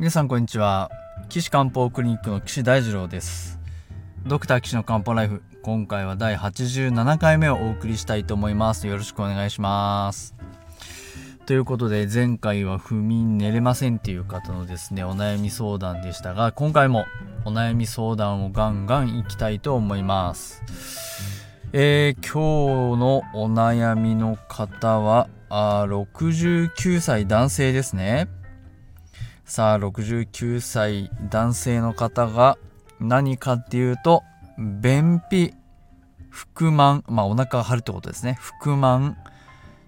皆さんこんにちは。岸漢方クリニックの岸大二郎です。ドクター岸の漢方ライフ。今回は第87回目をお送りしたいと思います。よろしくお願いします。ということで前回は不眠寝れませんっていう方のですねお悩み相談でしたが今回もお悩み相談をガンガンいきたいと思います。えー、今日のお悩みの方はあ69歳男性ですね。さあ69歳男性の方が何かっていうと便秘腹満まあお腹が張るってことですね。腹満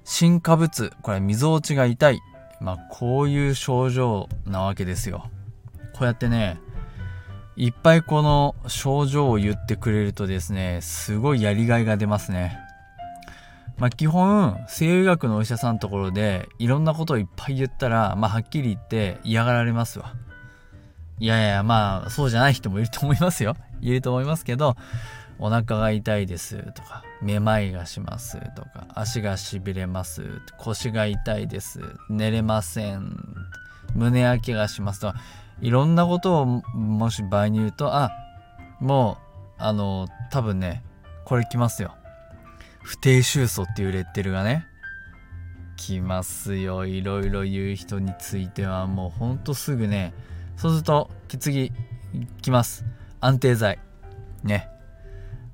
新化物これはみぞおちが痛い。まあこういう症状なわけですよ。こうやってねいっぱいこの症状を言ってくれるとですねすごいやりがいが出ますね。まあ、基本西洋医学のお医者さんのところでいろんなことをいっぱい言ったら、まあ、はっきり言って嫌がられますわ。いやいやまあそうじゃない人もいると思いますよ。いると思いますけどお腹が痛いですとかめまいがしますとか足がしびれます腰が痛いです寝れません胸焼けがしますとかいろんなことをもし場合に言うとあもうあの多分ねこれきますよ。不定収素っていうレッテルがね来ますよ。いろいろ言う人についてはもうほんとすぐね。そうすると次来ます。安定剤。ね。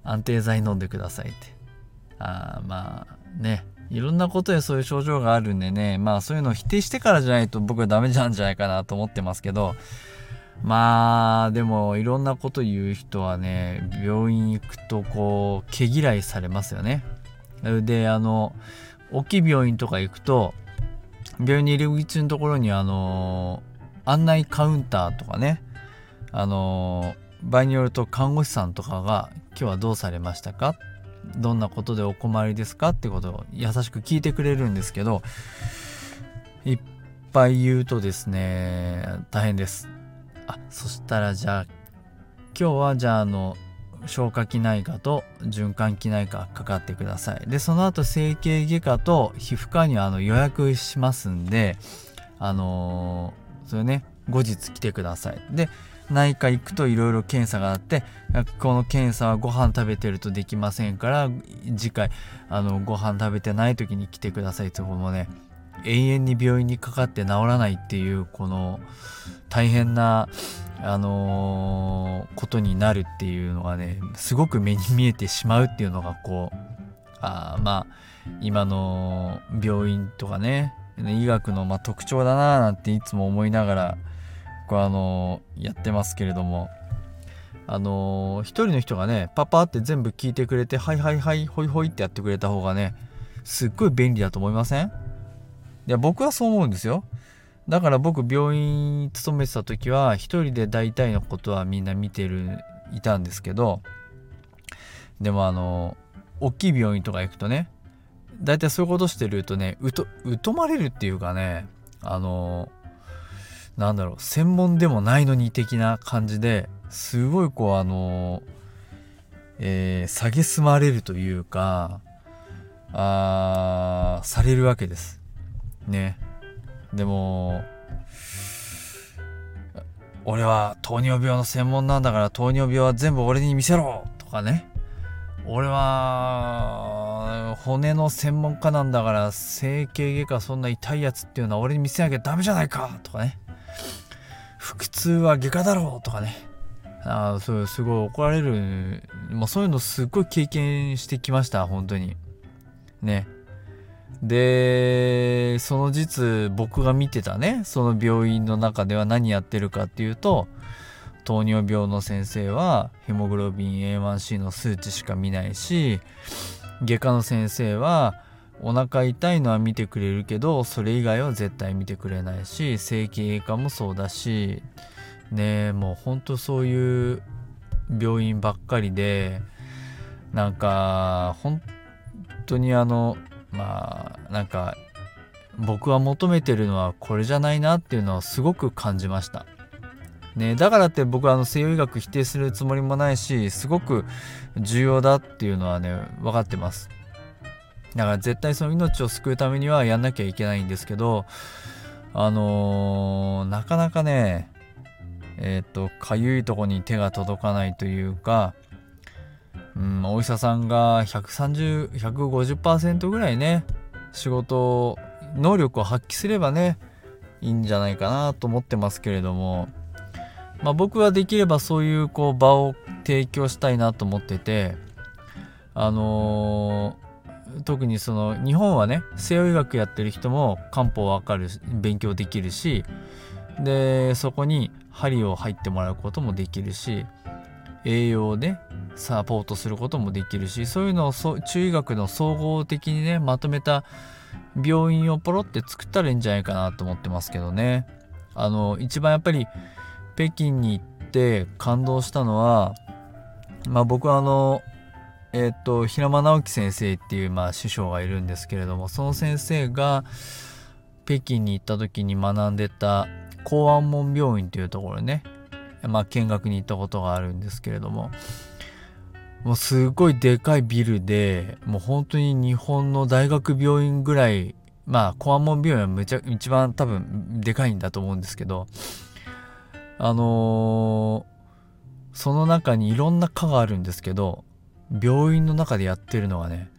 安定剤飲んでくださいって。あまあね。いろんなことでそういう症状があるんでね。まあそういうのを否定してからじゃないと僕はダメなんじゃないかなと思ってますけど。まあでもいろんなこと言う人はね病院行くとこう毛嫌いされますよね。であの大きい病院とか行くと病院に入り口のところにあの案内カウンターとかねあの場合によると看護師さんとかが「今日はどうされましたか?」どんなことでお困りですか？ってことを優しく聞いてくれるんですけどいっぱい言うとですね大変ですあそしたらじゃあ今日はじゃああの消化器内科と循環器内科かかってください。でその後整形外科と皮膚科にはあの予約しますんであのー、それね後日来てください。で内科行くといろいろ検査があってこの検査はご飯食べてるとできませんから次回あのご飯食べてない時に来てくださいってこのね永遠に病院にかかって治らないっていうこの大変なあのー、ことになるっていうのがねすごく目に見えてしまうっていうのがこうあまあ今の病院とかね医学のま特徴だななんていつも思いながらこうあのー、やってますけれども。あのー、一人の人がねパパって全部聞いてくれてはいはいはいほいほいってやってくれた方がねすっごい便利だと思いません？いや僕はそう思うんですよ。だから僕病院勤めてた時は一人で大体のことはみんな見てるいたんですけどでもあの大きい病院とか行くとね大体そういうことしてるとね疎まれるっていうかねあのなんだろう専門でもないのに的な感じですごいこうあのえー、蔑まれるというかあされるわけです。ね。でも俺は糖尿病の専門なんだから糖尿病は全部俺に見せろとかね。俺は骨の専門家なんだから整形外科そんな痛いやつっていうのは俺に見せなきゃダメじゃないかとかね。腹痛は外科だろうとかね。あそうすごい怒られる、まあ、そういうのすっごい経験してきました本当に。ね。でその実僕が見てたねその病院の中では何やってるかっていうと糖尿病の先生はヘモグロビン A1C の数値しか見ないし外科の先生はお腹痛いのは見てくれるけどそれ以外は絶対見てくれないし整形外科もそうだしねもうほんとそういう病院ばっかりでなんか本当にあのまあなんか僕は求めてるのはこれじゃないなっていうのはすごく感じました。ね、だからって僕はあの西洋医学否定するつもりもないしすごく重要だっていうのはね分かってますだから絶対その命を救うためにはやんなきゃいけないんですけどあのー、なかなかねえっ、とかゆいとこに手が届かないというか、うん、お医者さんが130150%ぐらいね仕事能力を発揮すればねいいんじゃないかなと思ってますけれども、まあ、僕はできればそういうこう場を提供したいなと思っててあのー、特にその日本はね西洋医学やってる人も漢方わかる勉強できるしでそこに針を入ってもらうこともできるし栄養でサポートすることもできるしそういうのを中医学の総合的にねまとめた病院をポロって作ったらいいんじゃないかなと思ってますけどね。あの一番やっぱり北京に行って感動したのはまあ僕はあのえっ、と平間直樹先生っていうまあ師匠がいるんですけれどもその先生が北京に行った時に学んでた公安門病院というところねまあ見学に行ったことがあるんですけれどももうすごいでかいビルでもう本当に日本の大学病院ぐらいまあコアモン病院はめちゃ一番多分でかいんだと思うんですけどあのー、その中にいろんな科があるんですけど病院の中でやってるのはね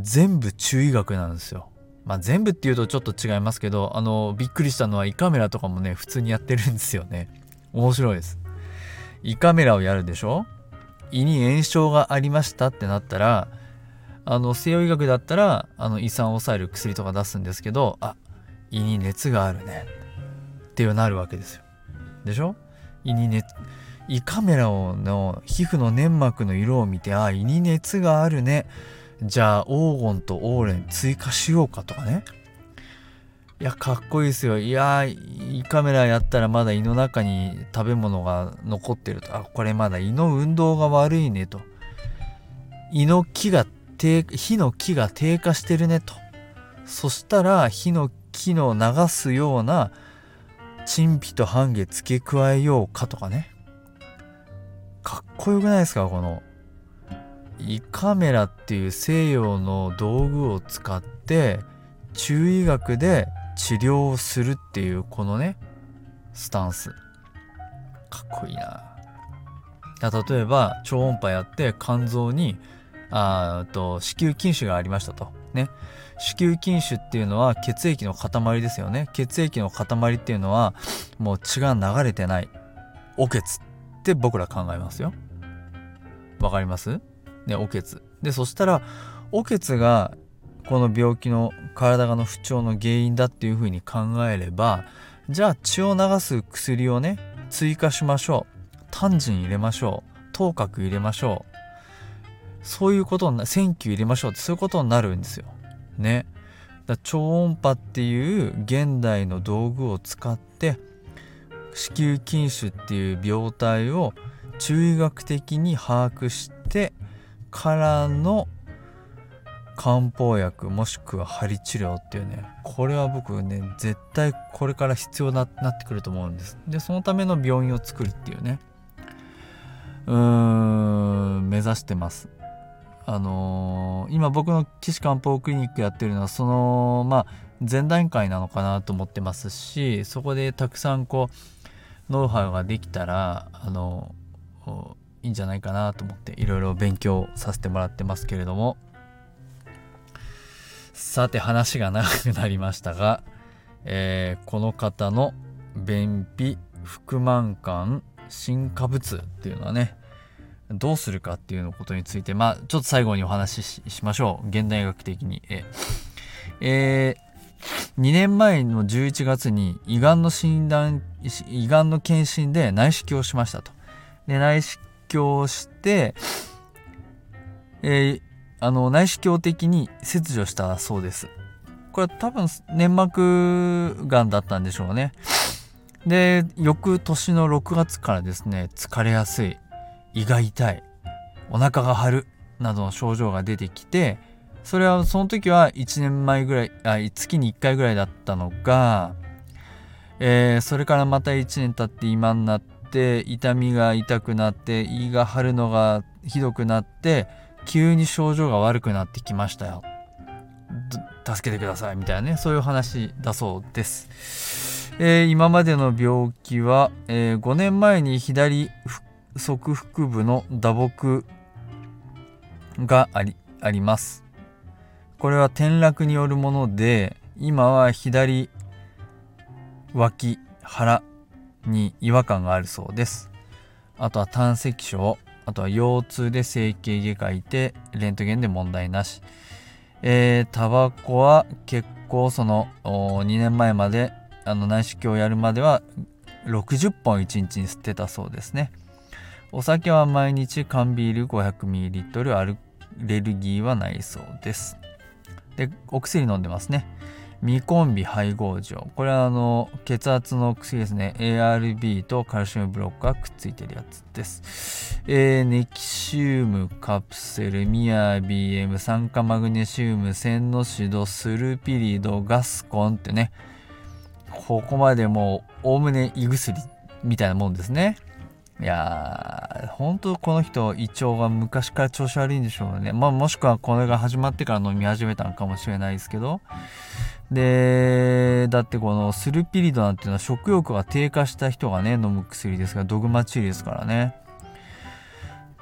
全部中医学なんですよ。まあ全部っていうとちょっと違いますけどあのびっくりしたのは胃カメラとかもね普通にやってるんですよね。面白いです。胃カメラをやるでしょ？胃に炎症がありましたってなったらあの西洋医学だったらあの胃酸を抑える薬とか出すんですけどあ胃に熱があるね。っていうなるわけですよ。でしょ？胃に熱胃カメラをの皮膚の粘膜の色を見てあ胃に熱があるね。じゃあ黄金とオーレン追加しようかとかね。いやかっこいいですよ。いや胃カメラやったらまだ胃の中に食べ物が残ってると。あこれまだ胃の運動が悪いねと。胃の木が低火の木が低下してるねと。そしたら火の木の流すような陳皮と半夏付け加えようかとかね。かっこよくないですかこの。胃カメラっていう西洋の道具を使って中医学で治療をするっていうこのねスタンス。かっこいいな。例えば超音波やって肝臓にあと子宮筋腫がありましたと。ね。子宮筋腫っていうのは血液の塊ですよね。血液の塊っていうのはもう血が流れてないお血って僕ら考えますよ。わかります？ねお血でそしたらお血がこの病気の体がの不調の原因だっていうふうに考えればじゃあ血を流す薬をね追加しましょう。タンジン入れましょう。頭角入れましょう。そういうことにな選挙入れましょうってそういうことになるんですよ。ね。だ超音波っていう現代の道具を使って子宮筋腫っていう病態を中医学的に把握してからの漢方薬もしくは針治療っていうねこれは僕ね絶対これから必要になってくると思うんです。でそのための病院を作るっていうね。うーん目指してます。あのー、今僕の岸漢方クリニックやってるのはそのまあ前段階なのかなと思ってますしそこでたくさんこうノウハウができたらあのいいんじゃないかなと思っていろいろ勉強させてもらってますけれども。さて話が長くなりましたが、えー、この方の便秘腹満感新化物っていうのはねどうするかっていうのことについてまあちょっと最後にお話ししましょう。現代学的に。ええー、2年前の11月に胃がんの診断胃がんの検診で内視鏡をしましたと。で内視鏡をしてえーあの内視鏡的に切除したそうです。これは多分粘膜がんだったんでしょうね。で翌年の6月からですね疲れやすい胃が痛いお腹が張るなどの症状が出てきてそれはその時は1年前ぐらいあ月に1回ぐらいだったのが、えー、それからまた1年経って今になって痛みが痛くなって胃が張るのがひどくなって急に症状が悪くなってきましたよ。助けてくださいみたいなねそういう話だそうです、えー、今までの病気は、えー、5年前に左側腹部の打撲がありあります。これは転落によるもので今は左脇腹に違和感があるそうです。あとは胆石症。あとは腰痛で整形外科いてレントゲンで問題なし。えー、タバコは結構その2年前まであの内視鏡をやるまでは60本1日に吸ってたそうですね。お酒は毎日缶ビール 500ml アレルギーはないそうです。でお薬飲んでますね。ミコンビ配合錠これはあの血圧の薬ですね。ARB とカルシウムブロックがくっついてるやつです、えー、ネキシウムカプセルミア BM 酸化マグネシウムセンノシドスルピリドガスコンってね。ここまでもうおおむね胃薬みたいなもんですね。いやー、本当この人、胃腸が昔から調子悪いんでしょうね。まあ、もしくはこれが始まってから飲み始めたのかもしれないですけど。で、だってこのスルピリドなんていうのは食欲が低下した人がね、飲む薬ですから、ドグマチリですからね。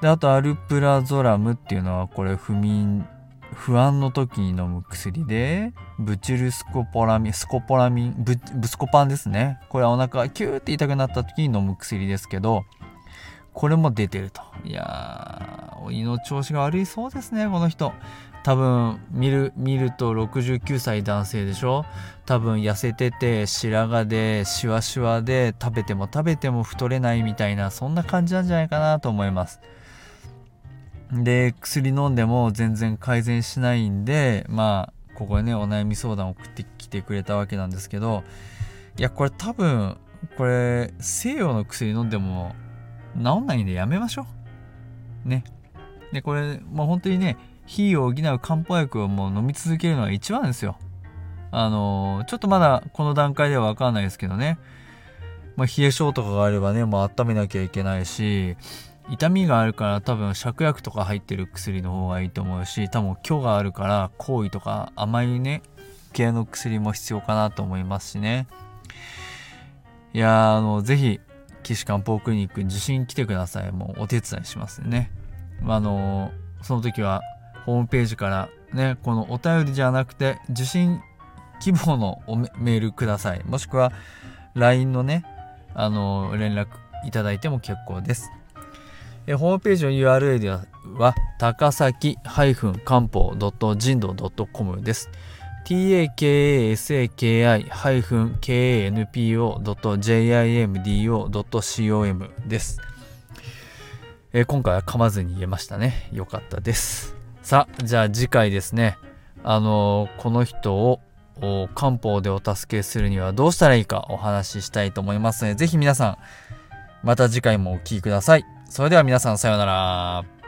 で、あとアルプラゾラムっていうのはこれ不眠、不安の時に飲む薬で、ブチルスコポラミン、スコポラミン、ブブスコパンですね。これはお腹がキューって痛くなった時に飲む薬ですけど、これも出てると。いやー、胃の調子が悪いそうですね、この人。多分見る見ると69歳男性でしょ？多分痩せてて白髪でシワシワで食べても食べても太れないみたいなそんな感じなんじゃないかなと思いますで薬飲んでも全然改善しないんでまあここでねお悩み相談を送ってきてくれたわけなんですけどいやこれ多分これ西洋の薬飲んでも治んないんでやめましょう。ね。で、これ、もう本当にね、火を補う漢方薬をもう飲み続けるのが一番ですよ。あのー、ちょっとまだこの段階ではわかんないですけどね。まあ、冷え性とかがあればね、もう温めなきゃいけないし、痛みがあるから多分芍薬とか入ってる薬の方がいいと思うし、多分虚があるから行為とか甘いね、系の薬も必要かなと思いますしね。いや、あの、ぜひ、岸漢方クリニック受診来てください。もうお手伝いしますね。あのその時はホームページからね、このお便りじゃなくて受診希望のメールください。もしくは LINE のね、あの連絡いただいても結構です。えホームページの URL は高崎漢方 .jindo.com です。takasaki-kanpo.jimdo.com です。えー、今回は噛まずに言えましたね。よかったです。さあ、じゃあ次回ですね。あのー、この人を漢方でお助けするにはどうしたらいいかお話ししたいと思いますので、ぜひ皆さん、また次回もお聴きください。それでは皆さんさようなら。